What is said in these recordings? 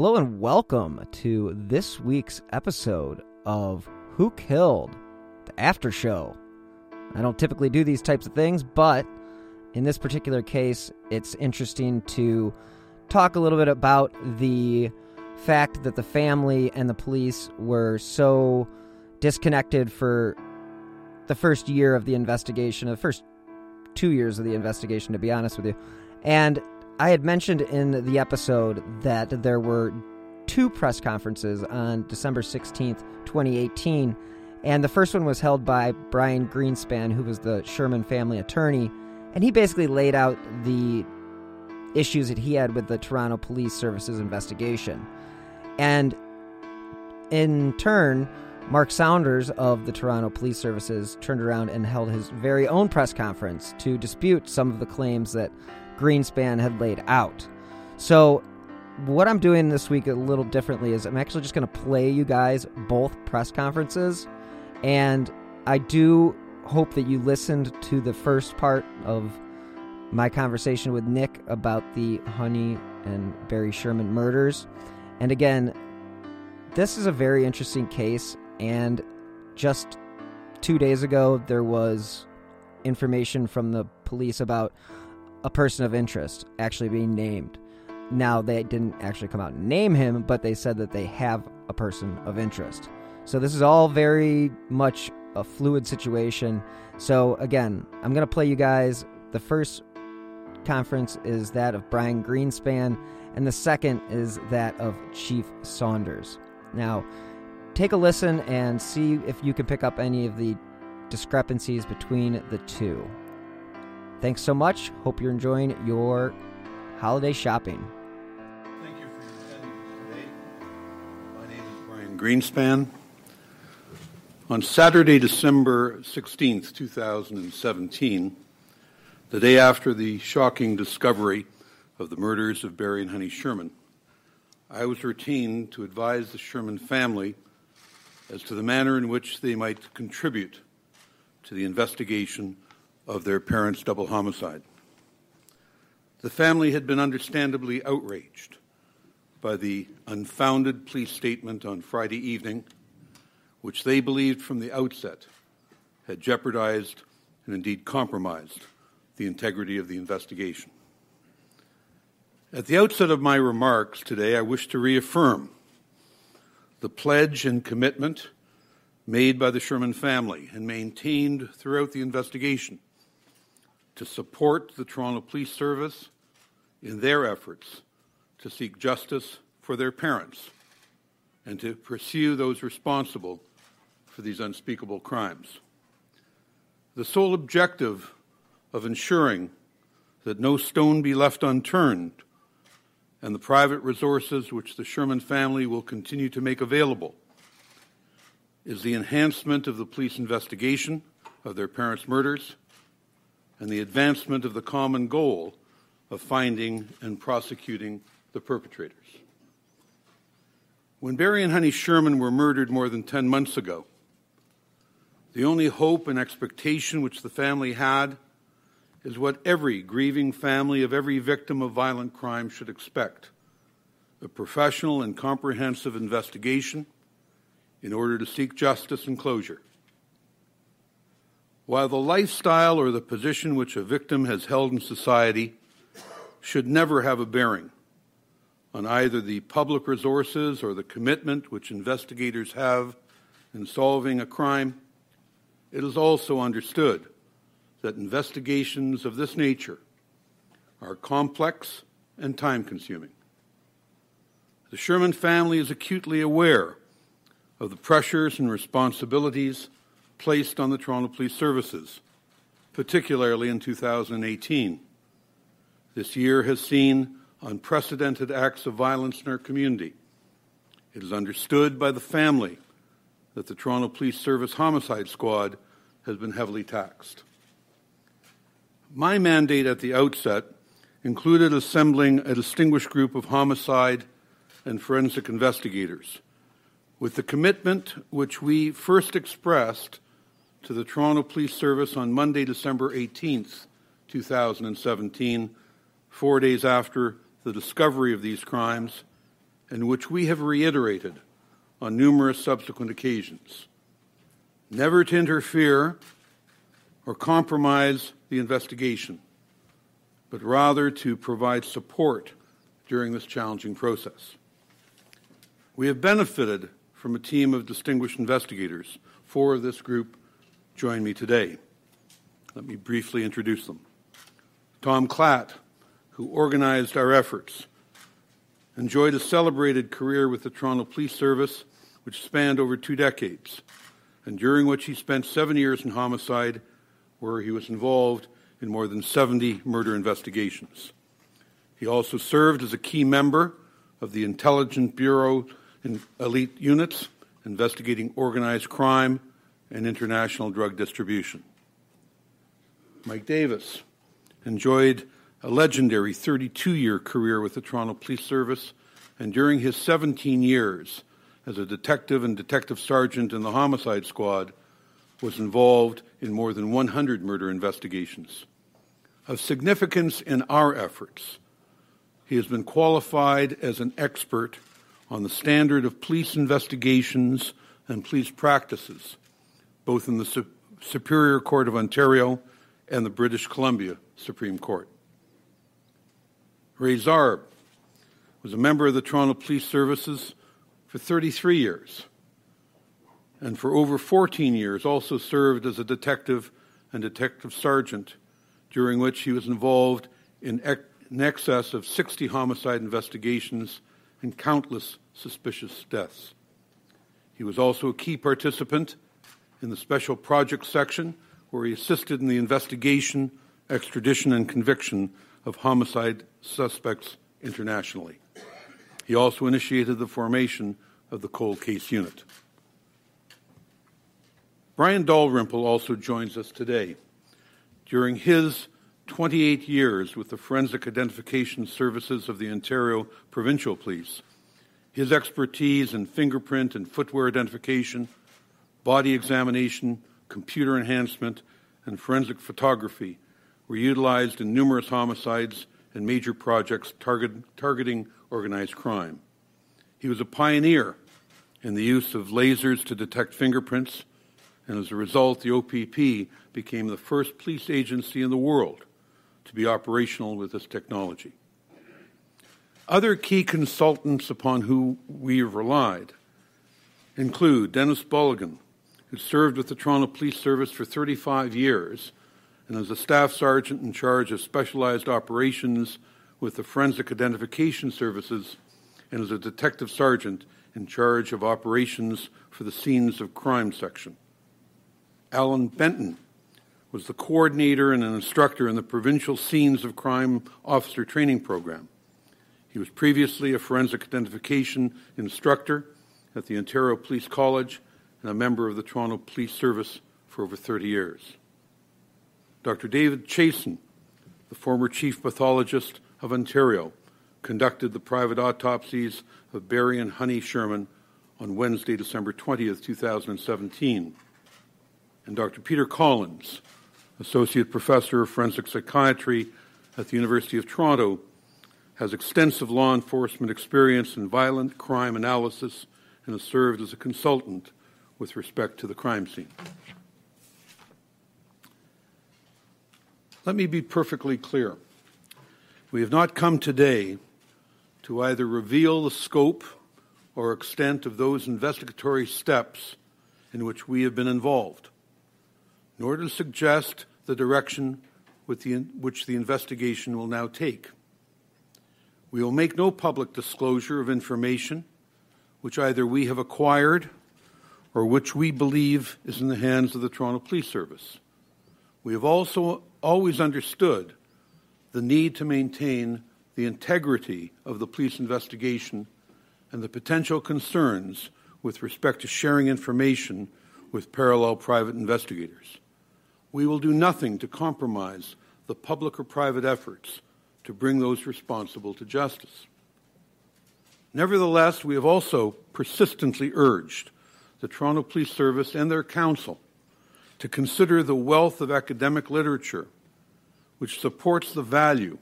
Hello and welcome to this week's episode of Who Killed the After Show. I don't typically do these types of things, but in this particular case, it's interesting to talk a little bit about the fact that the family and the police were so disconnected for the first year of the investigation, the first two years of the investigation, to be honest with you. And I had mentioned in the episode that there were two press conferences on December 16th, 2018. And the first one was held by Brian Greenspan, who was the Sherman family attorney. And he basically laid out the issues that he had with the Toronto Police Services investigation. And in turn, Mark Saunders of the Toronto Police Services turned around and held his very own press conference to dispute some of the claims that Greenspan had laid out. So, what I'm doing this week a little differently is I'm actually just going to play you guys both press conferences. And I do hope that you listened to the first part of my conversation with Nick about the Honey and Barry Sherman murders. And again, this is a very interesting case. And just two days ago, there was information from the police about a person of interest actually being named. Now, they didn't actually come out and name him, but they said that they have a person of interest. So, this is all very much a fluid situation. So, again, I'm going to play you guys. The first conference is that of Brian Greenspan, and the second is that of Chief Saunders. Now, take a listen and see if you can pick up any of the discrepancies between the two. Thanks so much. Hope you're enjoying your holiday shopping. Thank you for attending today. My name is Brian Greenspan. On Saturday, December 16th, 2017, the day after the shocking discovery of the murders of Barry and Honey Sherman, I was retained to advise the Sherman family as to the manner in which they might contribute to the investigation of their parents' double homicide. The family had been understandably outraged by the unfounded police statement on Friday evening, which they believed from the outset had jeopardized and indeed compromised the integrity of the investigation. At the outset of my remarks today, I wish to reaffirm the pledge and commitment made by the Sherman family and maintained throughout the investigation to support the Toronto Police Service in their efforts to seek justice for their parents and to pursue those responsible for these unspeakable crimes. The sole objective of ensuring that no stone be left unturned and the private resources which the Sherman family will continue to make available is the enhancement of the police investigation of their parents' murders and the advancement of the common goal of finding and prosecuting the perpetrators. When Barry and Honey Sherman were murdered more than 10 months ago, the only hope and expectation which the family had is what every grieving family of every victim of violent crime should expect a professional and comprehensive investigation in order to seek justice and closure. While the lifestyle or the position which a victim has held in society should never have a bearing on either the public resources or the commitment which investigators have in solving a crime, it is also understood that investigations of this nature are complex and time consuming. The Sherman family is acutely aware of the pressures and responsibilities placed on the Toronto Police Services, particularly in 2018. This year has seen unprecedented acts of violence in our community. It is understood by the family that the Toronto Police Service Homicide Squad has been heavily taxed. My mandate at the outset included assembling a distinguished group of homicide and forensic investigators with the commitment which we first expressed to the Toronto Police Service on Monday, December 18th, 2017, four days after the discovery of these crimes, and which we have reiterated on numerous subsequent occasions. Never to interfere or compromise the investigation, but rather to provide support during this challenging process. We have benefited from a team of distinguished investigators. Four of this group join me today. Let me briefly introduce them. Tom Klatt, who organized our efforts, enjoyed a celebrated career with the Toronto Police Service, which spanned over two decades, and during which he spent seven years in homicide, where he was involved in more than 70 murder investigations. He also served as a key member of the Intelligence Bureau and elite units investigating organized crime and international drug distribution. Mike Davis enjoyed a legendary 32 year career with the Toronto Police Service, and during his 17 years as a detective and detective sergeant in the homicide squad, was involved in more than 100 murder investigations. Of significance in our efforts, he has been qualified as an expert on the standard of police investigations and police practices, both in the Su- Superior Court of Ontario and the British Columbia Supreme Court. Ray Zarb was a member of the Toronto Police Services for 33 years, and for over 14 years also served as a detective and detective sergeant, during which he was involved in, ex- in excess of 60 homicide investigations and countless suspicious deaths. He was also a key participant in the Special Projects section, where he assisted in the investigation, extradition, and conviction of homicide suspects internationally. He also initiated the formation of the Cold Case Unit. Brian Dalrymple also joins us today. During his 28 years with the Forensic Identification Services of the Ontario Provincial Police. His expertise in fingerprint and footwear identification, body examination, computer enhancement, and forensic photography were utilized in numerous homicides and major projects target, targeting organized crime. He was a pioneer in the use of lasers to detect fingerprints, and as a result, the OPP became the first police agency in the world to be operational with this technology. Other key consultants upon whom we have relied include Dennis Bulligan, who served with the Toronto Police Service for 35 years and is a staff sergeant in charge of specialized operations with the Forensic Identification Services and is a detective sergeant in charge of operations for the Scenes of Crime section. Alan Benton was the coordinator and an instructor in the Provincial Scenes of Crime Officer Training Program. He was previously a forensic identification instructor at the Ontario Police College and a member of the Toronto Police Service for over 30 years. Dr. David Chiasson, the former chief pathologist of Ontario, conducted the private autopsies of Barry and Honey Sherman on Wednesday, December 20th, 2017. And Dr. Peter Collins, Associate Professor of Forensic Psychiatry at the University of Toronto, has extensive law enforcement experience in violent crime analysis and has served as a consultant with respect to the crime scene. Let me be perfectly clear. We have not come today to either reveal the scope or extent of those investigatory steps in which we have been involved nor to suggest the direction the, which the investigation will now take. We will make no public disclosure of information which either we have acquired or which we believe is in the hands of the Toronto Police Service. We have also always understood the need to maintain the integrity of the police investigation and the potential concerns with respect to sharing information with parallel private investigators we will do nothing to compromise the public or private efforts to bring those responsible to justice. Nevertheless, we have also persistently urged the Toronto Police Service and their council to consider the wealth of academic literature which supports the value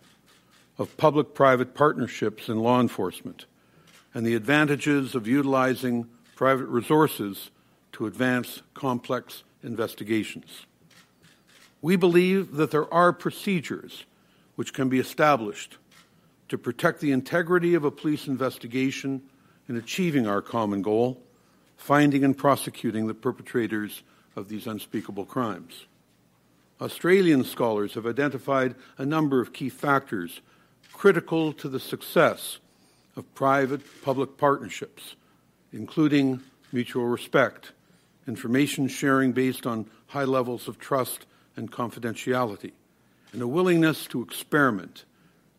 of public private partnerships in law enforcement and the advantages of utilizing private resources to advance complex investigations. We believe that there are procedures which can be established to protect the integrity of a police investigation in achieving our common goal, finding and prosecuting the perpetrators of these unspeakable crimes. Australian scholars have identified a number of key factors critical to the success of private public partnerships, including mutual respect, information sharing based on high levels of trust and confidentiality, and a willingness to experiment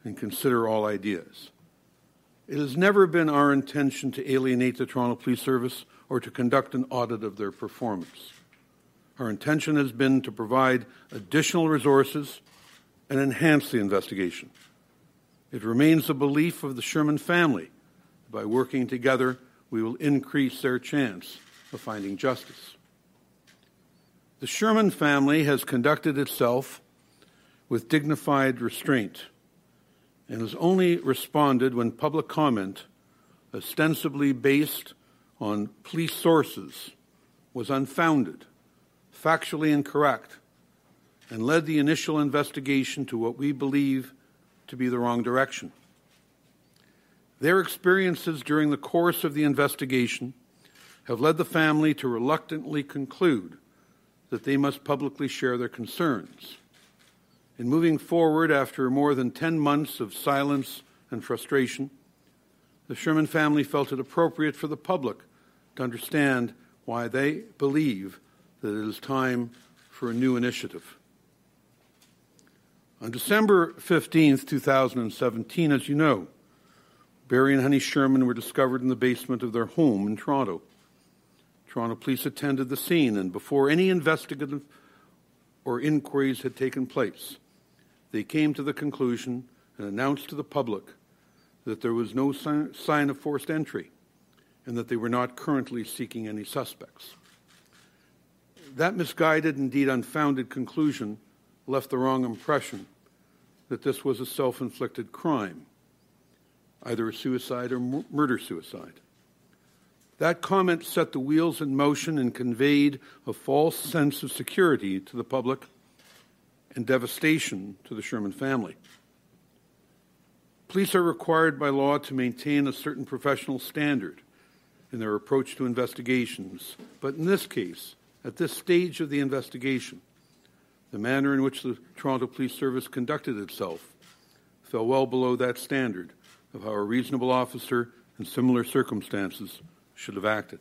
and consider all ideas. It has never been our intention to alienate the Toronto Police Service or to conduct an audit of their performance. Our intention has been to provide additional resources and enhance the investigation. It remains the belief of the Sherman family that by working together, we will increase their chance of finding justice. The Sherman family has conducted itself with dignified restraint and has only responded when public comment, ostensibly based on police sources, was unfounded, factually incorrect, and led the initial investigation to what we believe to be the wrong direction. Their experiences during the course of the investigation have led the family to reluctantly conclude that they must publicly share their concerns. In moving forward after more than 10 months of silence and frustration, the Sherman family felt it appropriate for the public to understand why they believe that it is time for a new initiative. On December 15, 2017, as you know, Barry and Honey Sherman were discovered in the basement of their home in Toronto. Toronto police attended the scene, and before any investigative or inquiries had taken place, they came to the conclusion and announced to the public that there was no sign of forced entry and that they were not currently seeking any suspects. That misguided, indeed unfounded conclusion left the wrong impression that this was a self inflicted crime, either a suicide or murder suicide. That comment set the wheels in motion and conveyed a false sense of security to the public and devastation to the Sherman family. Police are required by law to maintain a certain professional standard in their approach to investigations, but in this case, at this stage of the investigation, the manner in which the Toronto Police Service conducted itself fell well below that standard of how a reasonable officer in similar circumstances should have acted.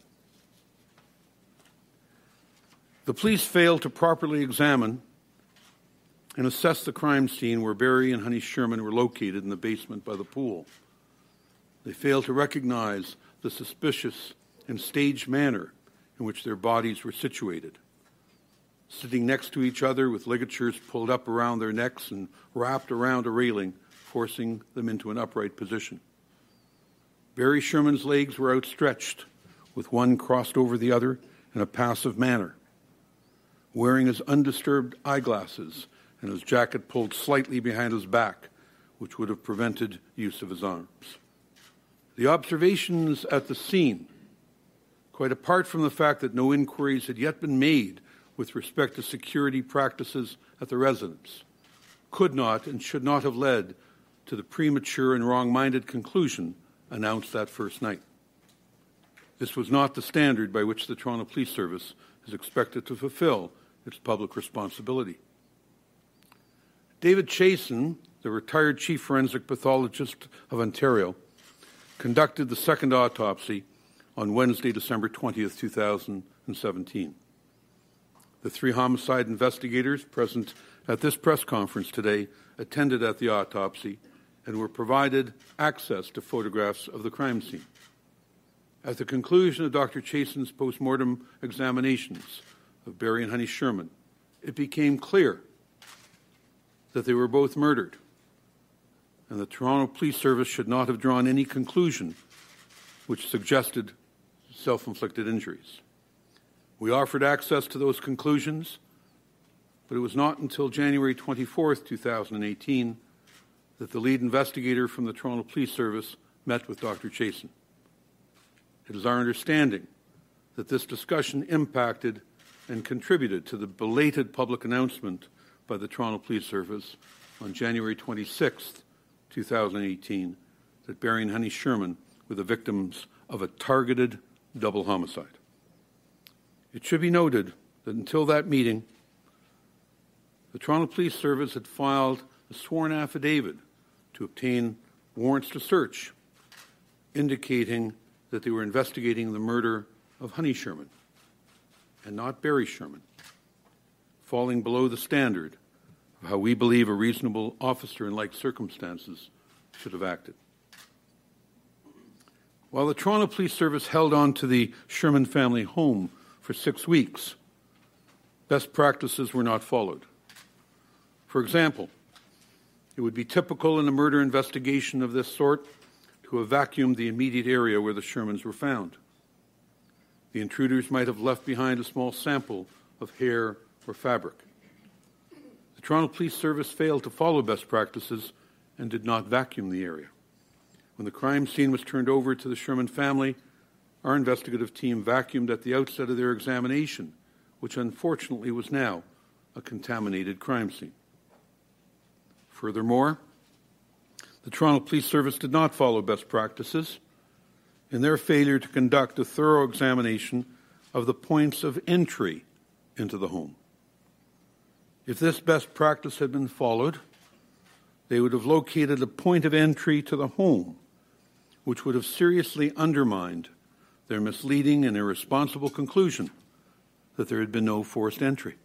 The police failed to properly examine and assess the crime scene where Barry and Honey Sherman were located in the basement by the pool. They failed to recognize the suspicious and staged manner in which their bodies were situated. Sitting next to each other with ligatures pulled up around their necks and wrapped around a railing, forcing them into an upright position. Barry Sherman's legs were outstretched, with one crossed over the other in a passive manner. Wearing his undisturbed eyeglasses and his jacket pulled slightly behind his back, which would have prevented use of his arms. The observations at the scene, quite apart from the fact that no inquiries had yet been made with respect to security practices at the residence, could not and should not have led to the premature and wrong minded conclusion announced that first night. This was not the standard by which the Toronto Police Service is expected to fulfill its public responsibility. David Chiasson, the retired chief forensic pathologist of Ontario, conducted the second autopsy on Wednesday, December 20th, 2017. The three homicide investigators present at this press conference today attended at the autopsy and were provided access to photographs of the crime scene. At the conclusion of Dr. Chiasson's postmortem examinations of Barry and Honey Sherman, it became clear that they were both murdered, and the Toronto Police Service should not have drawn any conclusion which suggested self inflicted injuries. We offered access to those conclusions, but it was not until January 24, 2018, that the lead investigator from the Toronto Police Service met with Dr. Chiasson. It is our understanding that this discussion impacted and contributed to the belated public announcement by the Toronto Police Service on January 26, 2018, that Barry and Honey Sherman were the victims of a targeted double homicide. It should be noted that until that meeting, the Toronto Police Service had filed a sworn affidavit to obtain warrants to search, indicating that they were investigating the murder of Honey Sherman and not Barry Sherman, falling below the standard of how we believe a reasonable officer in like circumstances should have acted. While the Toronto Police Service held on to the Sherman family home for six weeks, best practices were not followed. For example, it would be typical in a murder investigation of this sort to have vacuumed the immediate area where the Shermans were found. The intruders might have left behind a small sample of hair or fabric. The Toronto Police Service failed to follow best practices and did not vacuum the area. When the crime scene was turned over to the Sherman family, our investigative team vacuumed at the outset of their examination, which unfortunately was now a contaminated crime scene. Furthermore, the Toronto Police Service did not follow best practices in their failure to conduct a thorough examination of the points of entry into the home. If this best practice had been followed, they would have located a point of entry to the home, which would have seriously undermined their misleading and irresponsible conclusion that there had been no forced entry.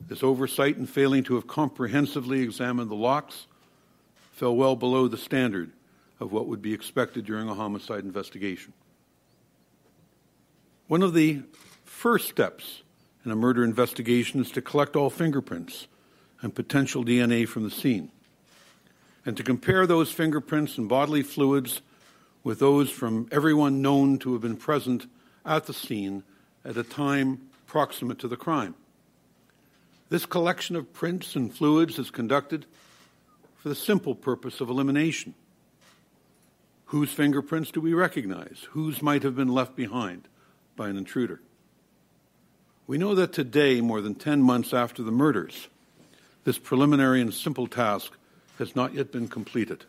This oversight in failing to have comprehensively examined the locks fell well below the standard of what would be expected during a homicide investigation. One of the first steps in a murder investigation is to collect all fingerprints and potential DNA from the scene, and to compare those fingerprints and bodily fluids with those from everyone known to have been present at the scene at a time proximate to the crime. This collection of prints and fluids is conducted for the simple purpose of elimination. Whose fingerprints do we recognize? Whose might have been left behind by an intruder? We know that today, more than 10 months after the murders, this preliminary and simple task has not yet been completed.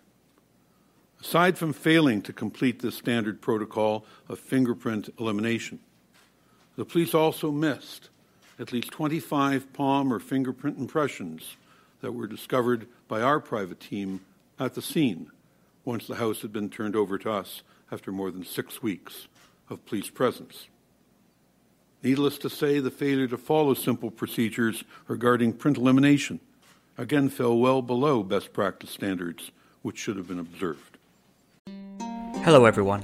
Aside from failing to complete this standard protocol of fingerprint elimination, the police also missed at least 25 palm or fingerprint impressions that were discovered by our private team at the scene once the house had been turned over to us after more than six weeks of police presence. Needless to say, the failure to follow simple procedures regarding print elimination again fell well below best practice standards, which should have been observed. Hello, everyone.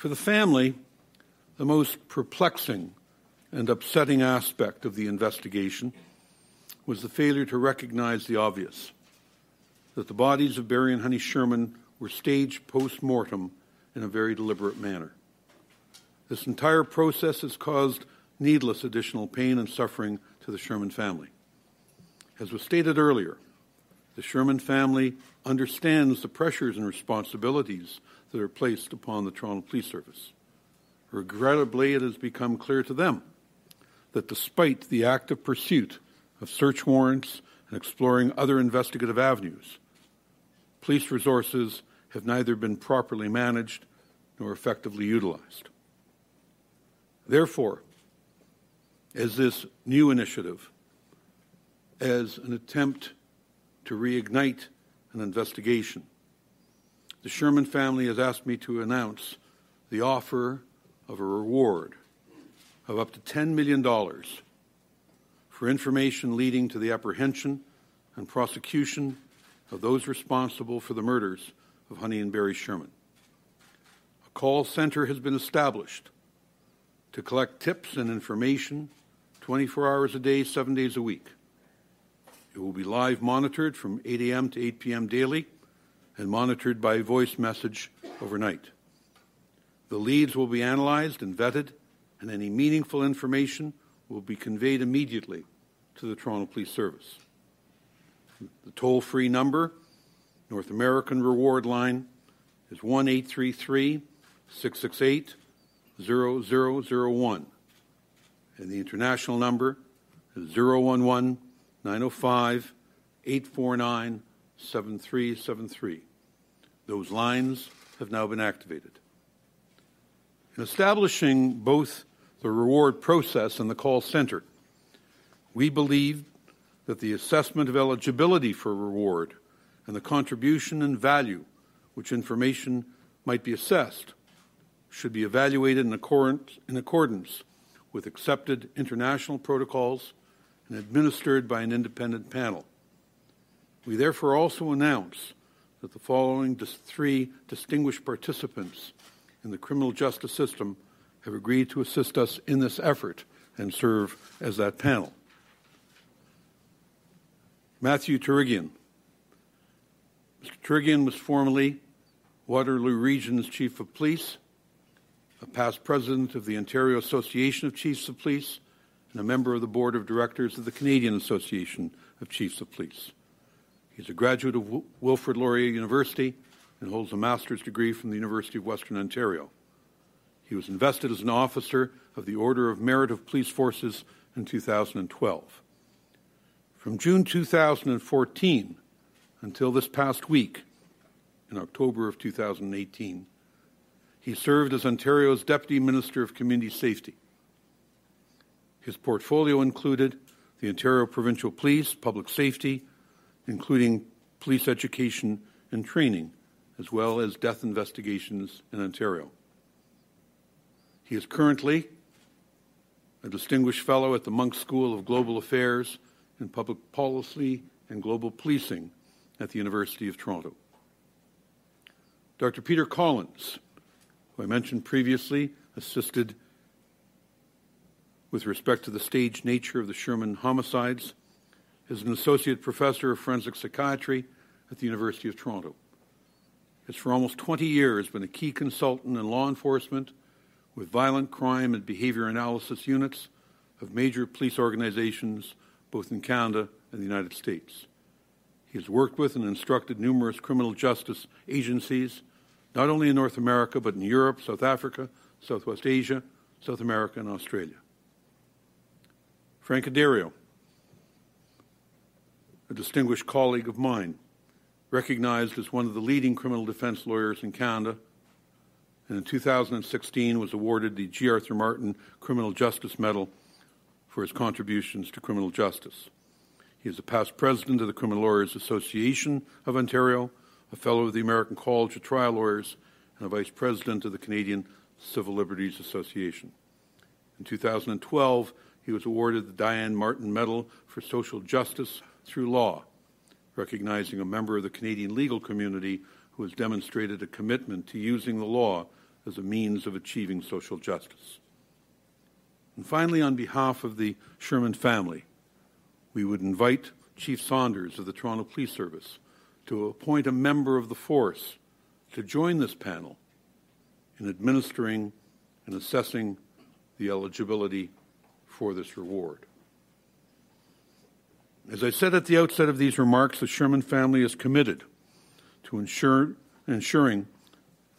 For the family, the most perplexing and upsetting aspect of the investigation was the failure to recognize the obvious that the bodies of Barry and Honey Sherman were staged post mortem in a very deliberate manner. This entire process has caused needless additional pain and suffering to the Sherman family. As was stated earlier, the Sherman family understands the pressures and responsibilities that are placed upon the Toronto Police Service. Regrettably, it has become clear to them that despite the active pursuit of search warrants and exploring other investigative avenues, police resources have neither been properly managed nor effectively utilized. Therefore, as this new initiative, as an attempt to reignite an investigation, the Sherman family has asked me to announce the offer of a reward of up to $10 million for information leading to the apprehension and prosecution of those responsible for the murders of Honey and Barry Sherman. A call center has been established to collect tips and information 24 hours a day, seven days a week. It will be live monitored from 8 a.m. to 8 p.m. daily and monitored by voice message overnight. The leads will be analyzed and vetted, and any meaningful information will be conveyed immediately to the Toronto Police Service. The toll free number, North American Reward Line, is 1 833 668 0001. And the international number is 011 905 849 7373. Those lines have now been activated. In establishing both the reward process and the call center, we believe that the assessment of eligibility for reward and the contribution and value which information might be assessed should be evaluated in accordance, in accordance with accepted international protocols and administered by an independent panel. We therefore also announce that the following three distinguished participants in the criminal justice system have agreed to assist us in this effort and serve as that panel. Matthew Torigian. Mr. Torigian was formerly Waterloo Region's Chief of Police, a past president of the Ontario Association of Chiefs of Police, and a member of the board of directors of the Canadian Association of Chiefs of Police. He's a graduate of Wilfrid Laurier University and holds a master's degree from the University of Western Ontario. He was invested as an officer of the Order of Merit of Police Forces in 2012. From June 2014 until this past week, in October of 2018, he served as Ontario's Deputy Minister of Community Safety. His portfolio included the Ontario Provincial Police, Public Safety, including police education and training, as well as death investigations in Ontario. He is currently a distinguished fellow at the Munk School of Global Affairs in Public Policy and Global Policing at the University of Toronto. Dr. Peter Collins, who I mentioned previously, assisted with respect to the staged nature of the Sherman homicides is an associate professor of forensic psychiatry at the University of Toronto. Has for almost 20 years been a key consultant in law enforcement with violent crime and behavior analysis units of major police organizations both in Canada and the United States. He has worked with and instructed numerous criminal justice agencies, not only in North America, but in Europe, South Africa, Southwest Asia, South America, and Australia. Frank Addario a distinguished colleague of mine, recognized as one of the leading criminal defense lawyers in Canada, and in 2016 was awarded the G. Arthur Martin Criminal Justice Medal for his contributions to criminal justice. He is a past president of the Criminal Lawyers Association of Ontario, a fellow of the American College of Trial Lawyers, and a vice president of the Canadian Civil Liberties Association. In 2012, he was awarded the Diane Martin Medal for Social Justice through law, recognizing a member of the Canadian legal community who has demonstrated a commitment to using the law as a means of achieving social justice. And finally, on behalf of the Sherman family, we would invite Chief Saunders of the Toronto Police Service to appoint a member of the force to join this panel in administering and assessing the eligibility for this reward. As I said at the outset of these remarks, the Sherman family is committed to ensure, ensuring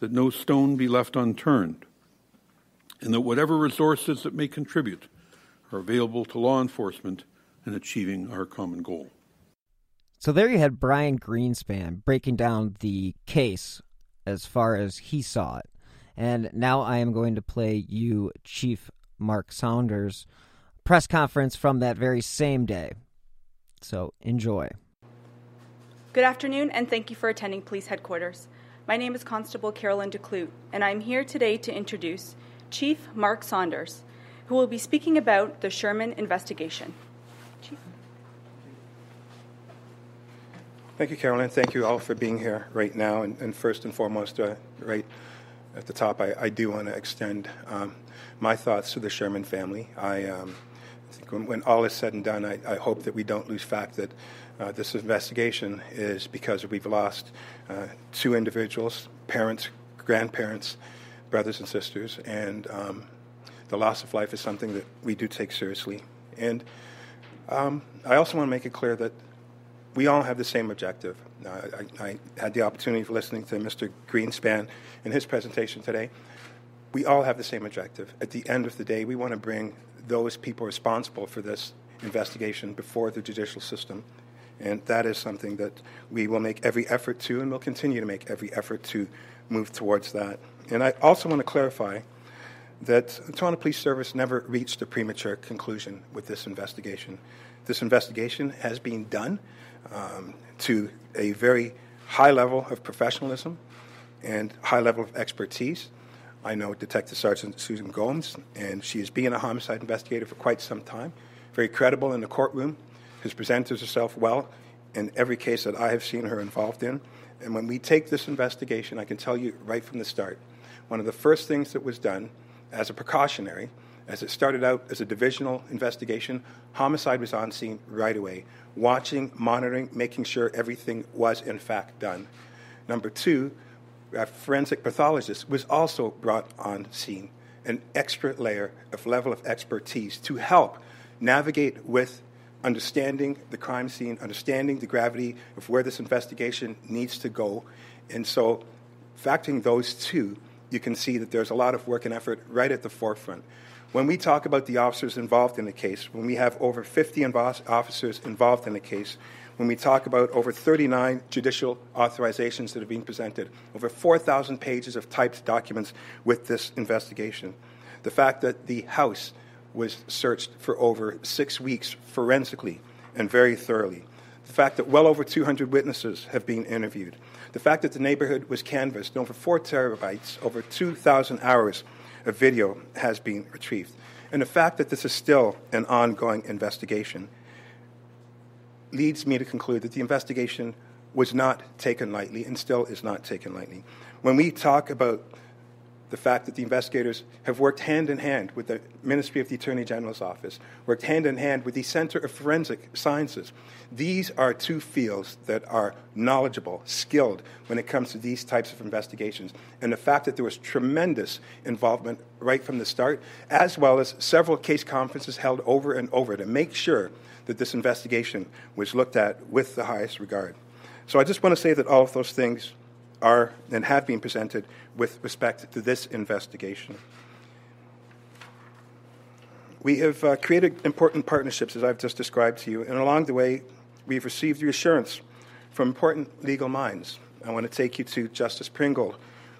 that no stone be left unturned and that whatever resources that may contribute are available to law enforcement in achieving our common goal. So there you had Brian Greenspan breaking down the case as far as he saw it. And now I am going to play you Chief Mark Saunders' press conference from that very same day. So enjoy. Good afternoon, and thank you for attending Police Headquarters. My name is Constable Carolyn de Kloet, and I'm here today to introduce Chief Mark Saunders, who will be speaking about the Sherman investigation. Chief. Thank you, Carolyn. Thank you all for being here right now. And, and first and foremost, uh, right, at the top, I, I do want to extend um, my thoughts to the Sherman family. I, um, I think when, when, all is said and done, I, I, hope that we don't lose fact that uh, this investigation is because we've lost uh, two individuals, parents, grandparents, brothers and sisters, and um, the loss of life is something that we do take seriously. And um, I also want to make it clear that we all have the same objective. I, I, had the opportunity of listening to Mr. Greenspan in his presentation today. We all have the same objective. At the end of the day, we want to bring those people responsible for this investigation before the judicial system. And that is something that we will make every effort to, and will continue to make every effort to move towards that. And I also want to clarify that the Toronto Police Service never reached a premature conclusion with this investigation. This investigation has been done um, to a very high level of professionalism and high level of expertise. I know Detective Sergeant Susan Gomes, and she has been a homicide investigator for quite some time, very credible in the courtroom, has presented herself well in every case that I have seen her involved in. And when we take this investigation, I can tell you right from the start, one of the first things that was done as a precautionary, as it started out as a divisional investigation, homicide was on scene right away, watching, monitoring, making sure everything was in fact done. Number two, a forensic pathologist was also brought on scene, an extra layer of level of expertise to help navigate with understanding the crime scene, understanding the gravity of where this investigation needs to go. And so, factoring those two, you can see that there's a lot of work and effort right at the forefront. When we talk about the officers involved in the case, when we have over 50 officers involved in the case, when we talk about over 39 judicial authorizations that have been presented, over 4,000 pages of typed documents with this investigation, the fact that the House was searched for over six weeks forensically and very thoroughly, the fact that well over 200 witnesses have been interviewed, the fact that the neighborhood was canvassed, over four terabytes, over 2,000 hours of video has been retrieved, and the fact that this is still an ongoing investigation leads me to conclude that the investigation was not taken lightly and still is not taken lightly. When we talk about the fact that the investigators have worked hand in hand with the Ministry of the Attorney General's office, worked hand in hand with the Center of Forensic Sciences. These are two fields that are knowledgeable, skilled when it comes to these types of investigations. And the fact that there was tremendous involvement right from the start, as well as several case conferences held over and over to make sure that this investigation was looked at with the highest regard. So I just want to say that all of those things are and have been presented with respect to this investigation. We have uh, created important partnerships, as I've just described to you, and along the way, we've received reassurance from important legal minds. I want to take you to Justice Pringle,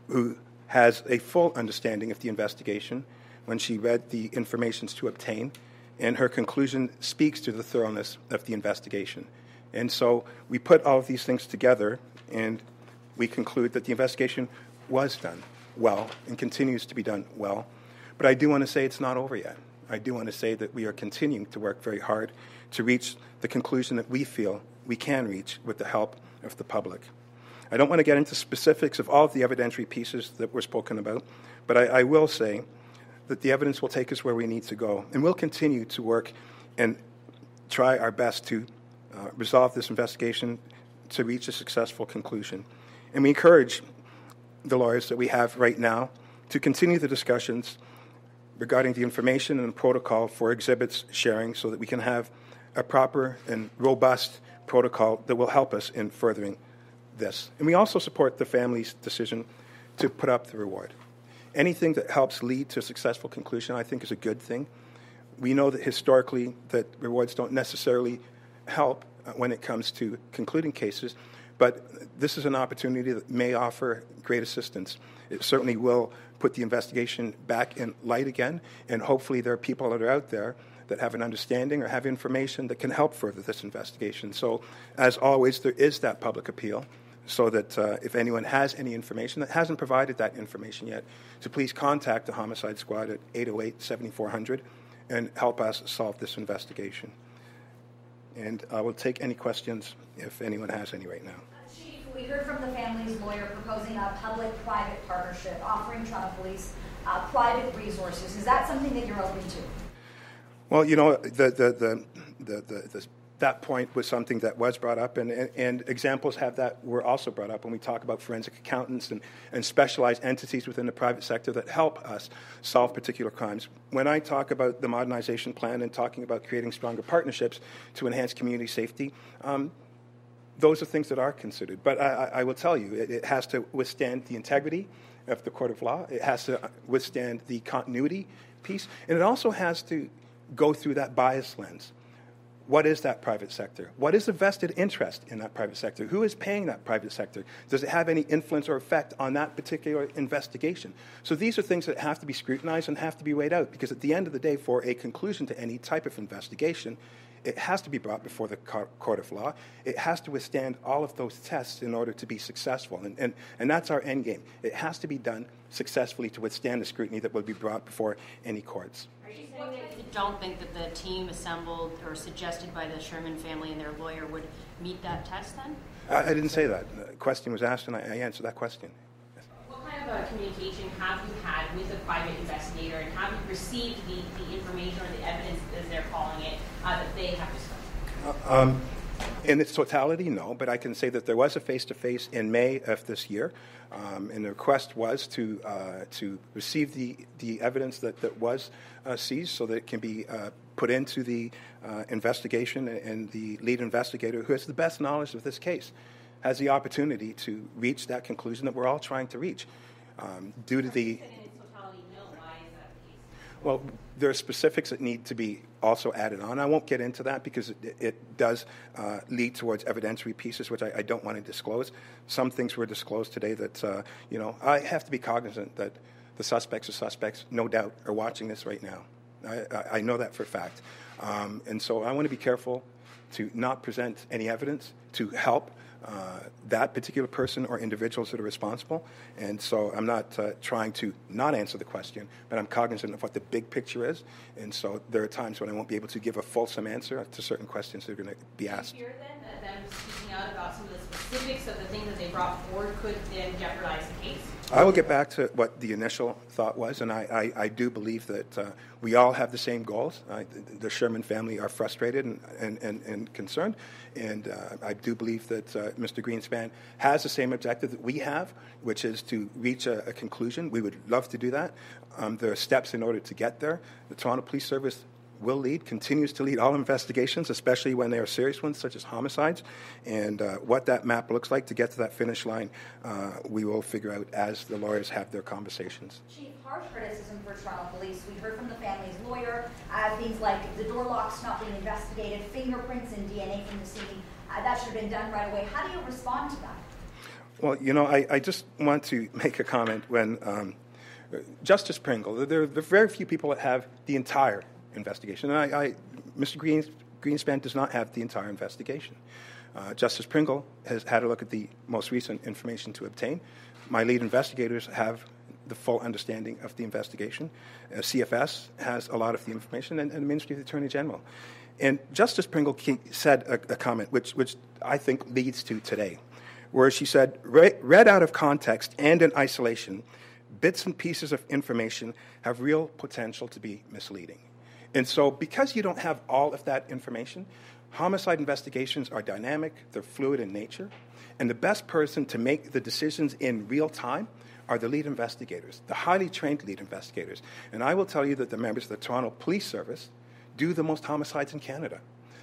who has a full understanding of the investigation when she read the informations to obtain, and her conclusion speaks to the thoroughness of the investigation. And so we put all of these things together, and we conclude that the investigation was done well and continues to be done well. But I do want to say it's not over yet. I do want to say that we are continuing to work very hard to reach the conclusion that we feel we can reach with the help of the public. I don't want to get into specifics of all of the evidentiary pieces that were spoken about, but I, I will say that the evidence will take us where we need to go, and we'll continue to work and try our best to uh, resolve this investigation to reach a successful conclusion. And we encourage the lawyers that we have right now to continue the discussions regarding the information and the protocol for exhibits sharing so that we can have a proper and robust protocol that will help us in furthering this. And we also support the family's decision to put up the reward. Anything that helps lead to a successful conclusion, I think, is a good thing. We know that historically that rewards don't necessarily help when it comes to concluding cases, but this is an opportunity that may offer great assistance. It certainly will put the investigation back in light again, and hopefully there are people that are out there that have an understanding or have information that can help further this investigation. So, as always, there is that public appeal so that uh, if anyone has any information that hasn't provided that information yet, to please contact the Homicide Squad at 808 7400 and help us solve this investigation. And I will take any questions if anyone has any right now. We heard from the family's lawyer proposing a public-private partnership, offering Toronto Police uh, private resources. Is that something that you're open to? Well, you know, the, the, the, the that point was something that was brought up, and, and, and, examples have that were also brought up when we talk about forensic accountants and, and specialized entities within the private sector that help us solve particular crimes. When I talk about the modernization plan and talking about creating stronger partnerships to enhance community safety, um, those are things that are considered. But I, I will tell you, it, it has to withstand the integrity of the court of law, it has to withstand the continuity piece, and it also has to go through that bias lens what is that private sector? What is the vested interest in that private sector? Who is paying that private sector? Does it have any influence or effect on that particular investigation? So these are things that have to be scrutinized and have to be weighed out because at the end of the day, for a conclusion to any type of investigation, it has to be brought before the court of law. It has to withstand all of those tests in order to be successful. And, and, and that's our end game. It has to be done successfully to withstand the scrutiny that will be brought before any courts Are you saying that you don't think that the team assembled or suggested by the Sherman family and their lawyer would meet that test then? I, I didn't say that. The question was asked, and I, I answered that question. A communication have you had with a private investigator, and have you received the, the information or the evidence, as they're calling it, uh, that they have discussed? Uh, um, in its totality, no, but I can say that there was a face to face in May of this year, um, and the request was to, uh, to receive the, the evidence that, that was uh, seized so that it can be uh, put into the uh, investigation, and the lead investigator, who has the best knowledge of this case, has the opportunity to reach that conclusion that we're all trying to reach. Um, due to the well, there are specifics that need to be also added on. I won't get into that because it, it does uh, lead towards evidentiary pieces, which I, I, don't want to disclose. Some things were disclosed today that, uh, you know, I have to be cognizant that the suspects are suspects, no doubt, are watching this right now. I, I know that for a fact. Um, and so I want to be careful to not present any evidence to help uh, that particular person or individuals that are responsible. And so I'm not uh, trying to not answer the question, but I'm cognizant of what the big picture is. And so there are times when I won't be able to give a fulsome answer to certain questions that are going to be asked. Fear then that them speaking out about some of the specifics of the things that they brought forward could then jeopardize the case? I will get back to what the initial thought was, and I, I, I do believe that uh, we all have the same goals. I, the Sherman family are frustrated and, and, and, and concerned, and uh, I do believe that uh, Mr. Greenspan has the same objective that we have, which is to reach a, a conclusion. We would love to do that. Um, there are steps in order to get there. The Toronto Police Service will lead, continues to lead all investigations, especially when they are serious ones, such as homicides. And uh, what that map looks like to get to that finish line, uh, we will figure out as the lawyers have their conversations. Chief, harsh criticism for Toronto Police. We heard from the family's lawyer uh, things like the door locks not being investigated, fingerprints and DNA from the scene. Uh, that should have been done right away. How do you respond to that? Well, you know, I, I just want to make a comment when. Um, Justice Pringle, there are very few people that have the entire investigation. And I, I, Mr. Greens, Greenspan does not have the entire investigation. Uh, Justice Pringle has had a look at the most recent information to obtain. My lead investigators have the full understanding of the investigation. Uh, CFS has a lot of the information, and, and, the Ministry of the Attorney General. And Justice Pringle said a, a comment which, which I think leads to today, where she said, read out of context and in isolation, bits and pieces of information have real potential to be misleading. And so, because you don't have all of that information, homicide investigations are dynamic, they're fluid in nature, and the best person to make the decisions in real time are the lead investigators, the highly trained lead investigators. And I will tell you that the members of the Toronto Police Service do the most homicides in Canada.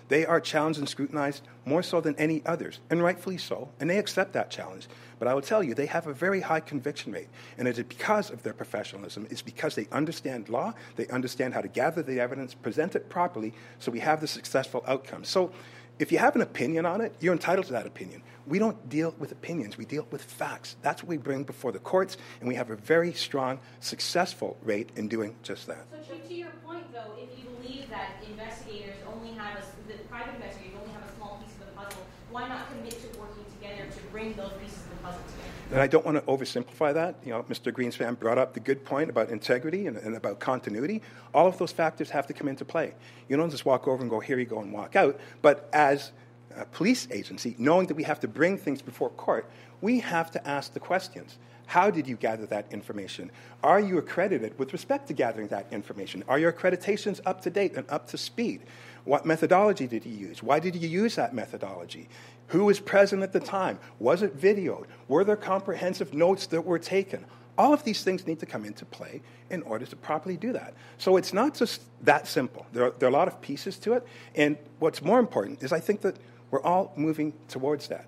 They are challenged and scrutinized more so than any others, and rightfully so, and they accept that challenge. But I will tell you, they have a very high conviction rate, and it is because of their professionalism. It's because they understand law, they understand how to gather the evidence, present it properly, so we have the successful outcome. So if you have an opinion on it, you're entitled to that opinion. We don't deal with opinions, we deal with facts. That's what we bring before the courts, and we have a very strong, successful rate in doing just that. So, to your point, though, if you believe that investigators only have a private investigators only have a small piece of the puzzle, why not commit to working together to bring those pieces of the puzzle together? And I don't want to oversimplify that. You know, Mr. Greenspan brought up the good point about integrity and, and, about continuity. All of those factors have to come into play. You don't just walk over and go, here you go, and walk out. But as a police agency, knowing that we have to bring things before court, we have to ask the questions. How did you gather that information? Are you accredited with respect to gathering that information? Are your accreditations up to date and up to speed? What methodology did you use? Why did you use that methodology? Who was present at the time? Was it videoed? Were there comprehensive notes that were taken? All of these things need to come into play in order to properly do that. So it's not just that simple. There are, there are a lot of pieces to it. And what's more important is I think that we're all moving towards that.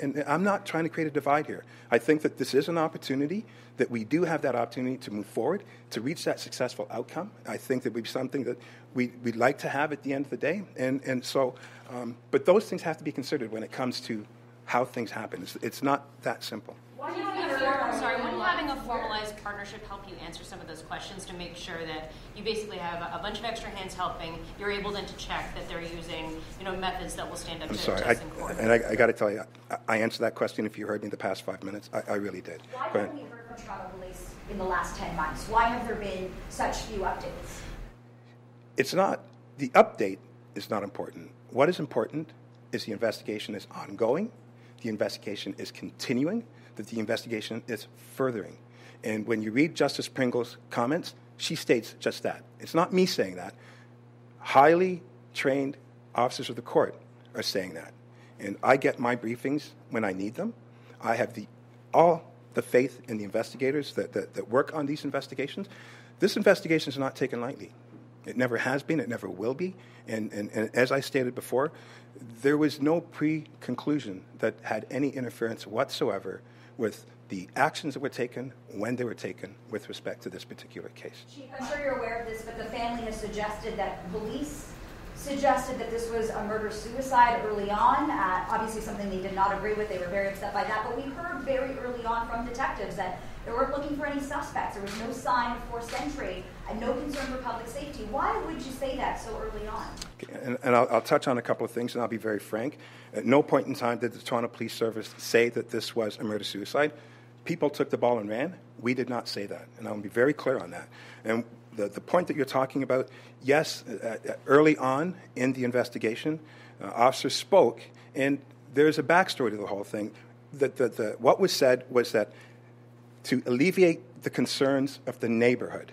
And I'm not trying to create a divide here. I think that this is an opportunity, that we do have that opportunity to move forward, to reach that successful outcome. I think that would be something that we, would like to have at the end of the day. And, and so, um, but those things have to be considered when it comes to how things happen. It's, it's not that simple. Why do you having, sorry, when having a formalized partnership help you answer some of those questions to make sure that you basically have a, bunch of extra hands helping, you're able then to check that they're using, you know, methods that will stand up I'm to sorry, tests in court. And I, I got to tell you, I, I, answered that question if you heard me the past five minutes. I, I really did. Why haven't we heard from Toronto Police in the last 10 months? Why have there been such few updates? It's not, the update is not important. What is important is the investigation is ongoing, the investigation is continuing, that the investigation is furthering. And when you read Justice Pringle's comments, she states just that. It's not me saying that. Highly trained officers of the court are saying that. And I get my briefings when I need them. I have the, all the faith in the investigators that, that, that work on these investigations. This investigation is not taken lightly. It never has been, it never will be. And, and, and as I stated before, there was no pre conclusion that had any interference whatsoever with the actions that were taken when they were taken with respect to this particular case. Chief, I'm sure you're aware of this, but the family has suggested that police suggested that this was a murder suicide early on. Uh, obviously, something they did not agree with. They were very upset by that. But we heard very early on from detectives that they weren't looking for any suspects. There was no sign of forced entry and no concern for public safety. Why would you say that so early on? And, and I'll, I'll, touch on a couple of things, and I'll be very frank. At no point in time did the Toronto Police Service say that this was a murder suicide. People took the ball and ran. We did not say that, and I'll be very clear on that. And the, the point that you're talking about, yes, uh, uh, early on in the investigation, uh, officers spoke, and there's a backstory to the whole thing. That the, the, what was said was that to alleviate the concerns of the neighborhood,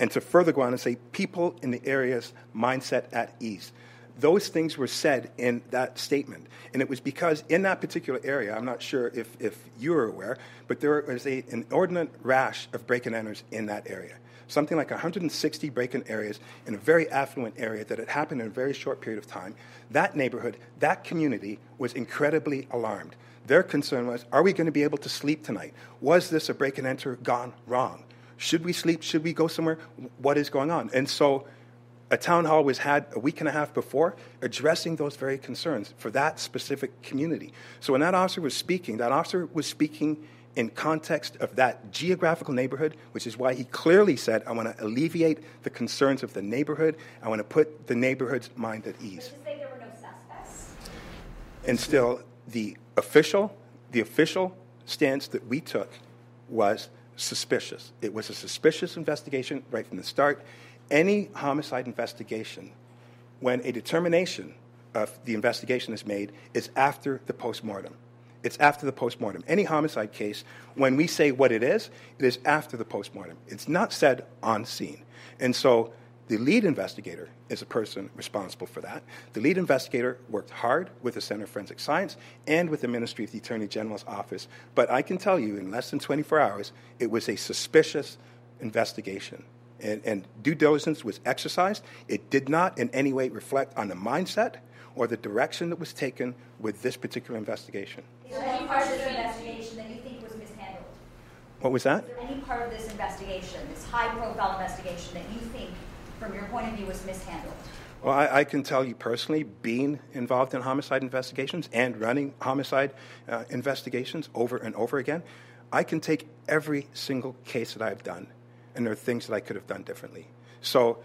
and to further go on and say people in the area's mindset at ease. Those things were said in that statement. And it was because in that particular area, I'm not sure if, if you are aware, but there was a, an inordinate rash of break and enters in that area. Something like 160 break in areas in a very affluent area that had happened in a very short period of time. That neighborhood, that community was incredibly alarmed. Their concern was are we going to be able to sleep tonight? Was this a break and enter gone wrong? Should we sleep? Should we go somewhere? What is going on? And so a town hall was had a week and a half before addressing those very concerns for that specific community. So when that officer was speaking, that officer was speaking in context of that geographical neighborhood, which is why he clearly said, I want to alleviate the concerns of the neighborhood. I want to put the neighborhood's mind at ease. But say there were no suspects. And still, the official, the official stance that we took was suspicious. It was a suspicious investigation right from the start. Any homicide investigation, when a determination of the investigation is made, is after the postmortem. It's after the postmortem. Any homicide case, when we say what it is, it is after the postmortem. It's not said on scene. And so the lead investigator is a person responsible for that. The lead investigator worked hard with the Center of Forensic Science and with the Ministry of the Attorney General's office. But I can tell you, in less than 24 hours, it was a suspicious investigation. And, and due diligence was exercised. It did not in any way reflect on the mindset or the direction that was taken with this particular investigation. Is there any part of this investigation that you think was mishandled? What was that? Is there any part of this investigation, this high profile investigation, that you think from your point of view, was mishandled? Well, I, I, can tell you personally, being involved in homicide investigations and running homicide uh, investigations over and over again, I can take every single case that I've done, and there are things that I could have done differently. So,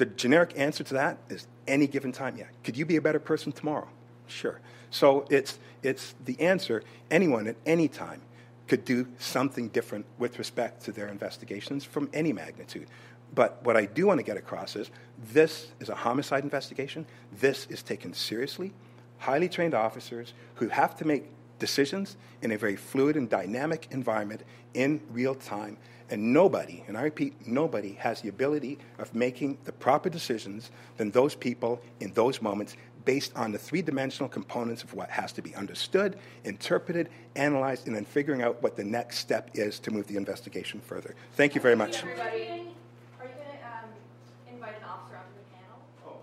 the generic answer to that is any given time, yeah. Could you be a better person tomorrow? Sure. So, it's, it's the answer anyone at any time could do something different with respect to their investigations from any magnitude. But what I do want to get across is this is a homicide investigation. This is taken seriously. highly trained officers who have to make decisions in a very fluid and dynamic environment in real time. And nobody, and I repeat, nobody has the ability of making the proper decisions than those people in those moments based on the three dimensional components of what has to be understood, interpreted, analyzed, and then figuring out what the next step is to move the investigation further. Thank you very much. Everybody, are you going to invite an officer onto the panel? Oh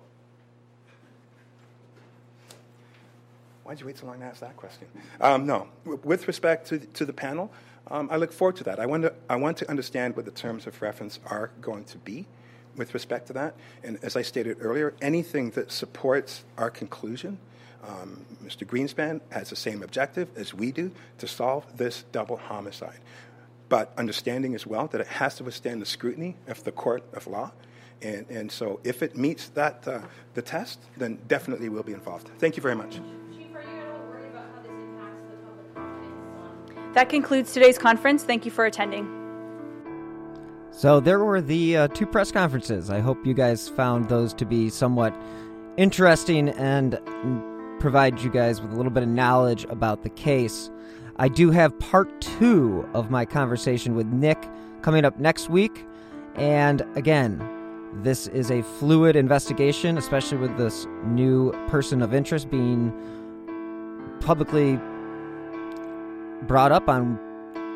why'd you wait so long to ask that question? Um, no. With respect to, to the panel, um, I look forward to that. I want to, I want to understand what the terms of reference are going to be with respect to that. And as I stated earlier, anything that supports our conclusion, um, Mr. Greenspan has the same objective as we do to solve this double homicide. But understanding as well that it has to withstand the scrutiny of the court of law. And, and so if it meets that, uh, the test, then definitely we'll be involved. Thank you very much. That concludes today's conference. Thank you for attending. So there were the uh, two press conferences. I hope you guys found those to be somewhat interesting and provide you guys with a little bit of knowledge about the case. I do have part two of my conversation with Nick coming up next week. And again, this is a fluid investigation, especially with this new person of interest being publicly brought up on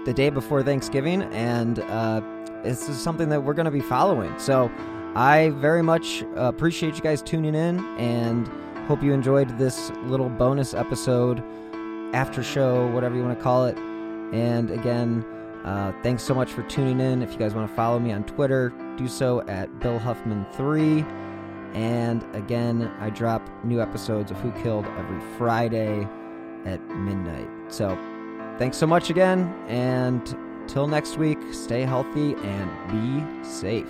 the day before Thanksgiving, and uh, this is something that we're going to be following. So I very much appreciate you guys tuning in and hope you enjoyed this little bonus episode, after show, whatever you want to call it. And again, uh, thanks so much for tuning in. If you guys want to follow me on Twitter, do so at Bill Huffman3. And again, I drop new episodes of Who Killed every Friday at midnight. So thanks so much again, and till next week, stay healthy and be safe.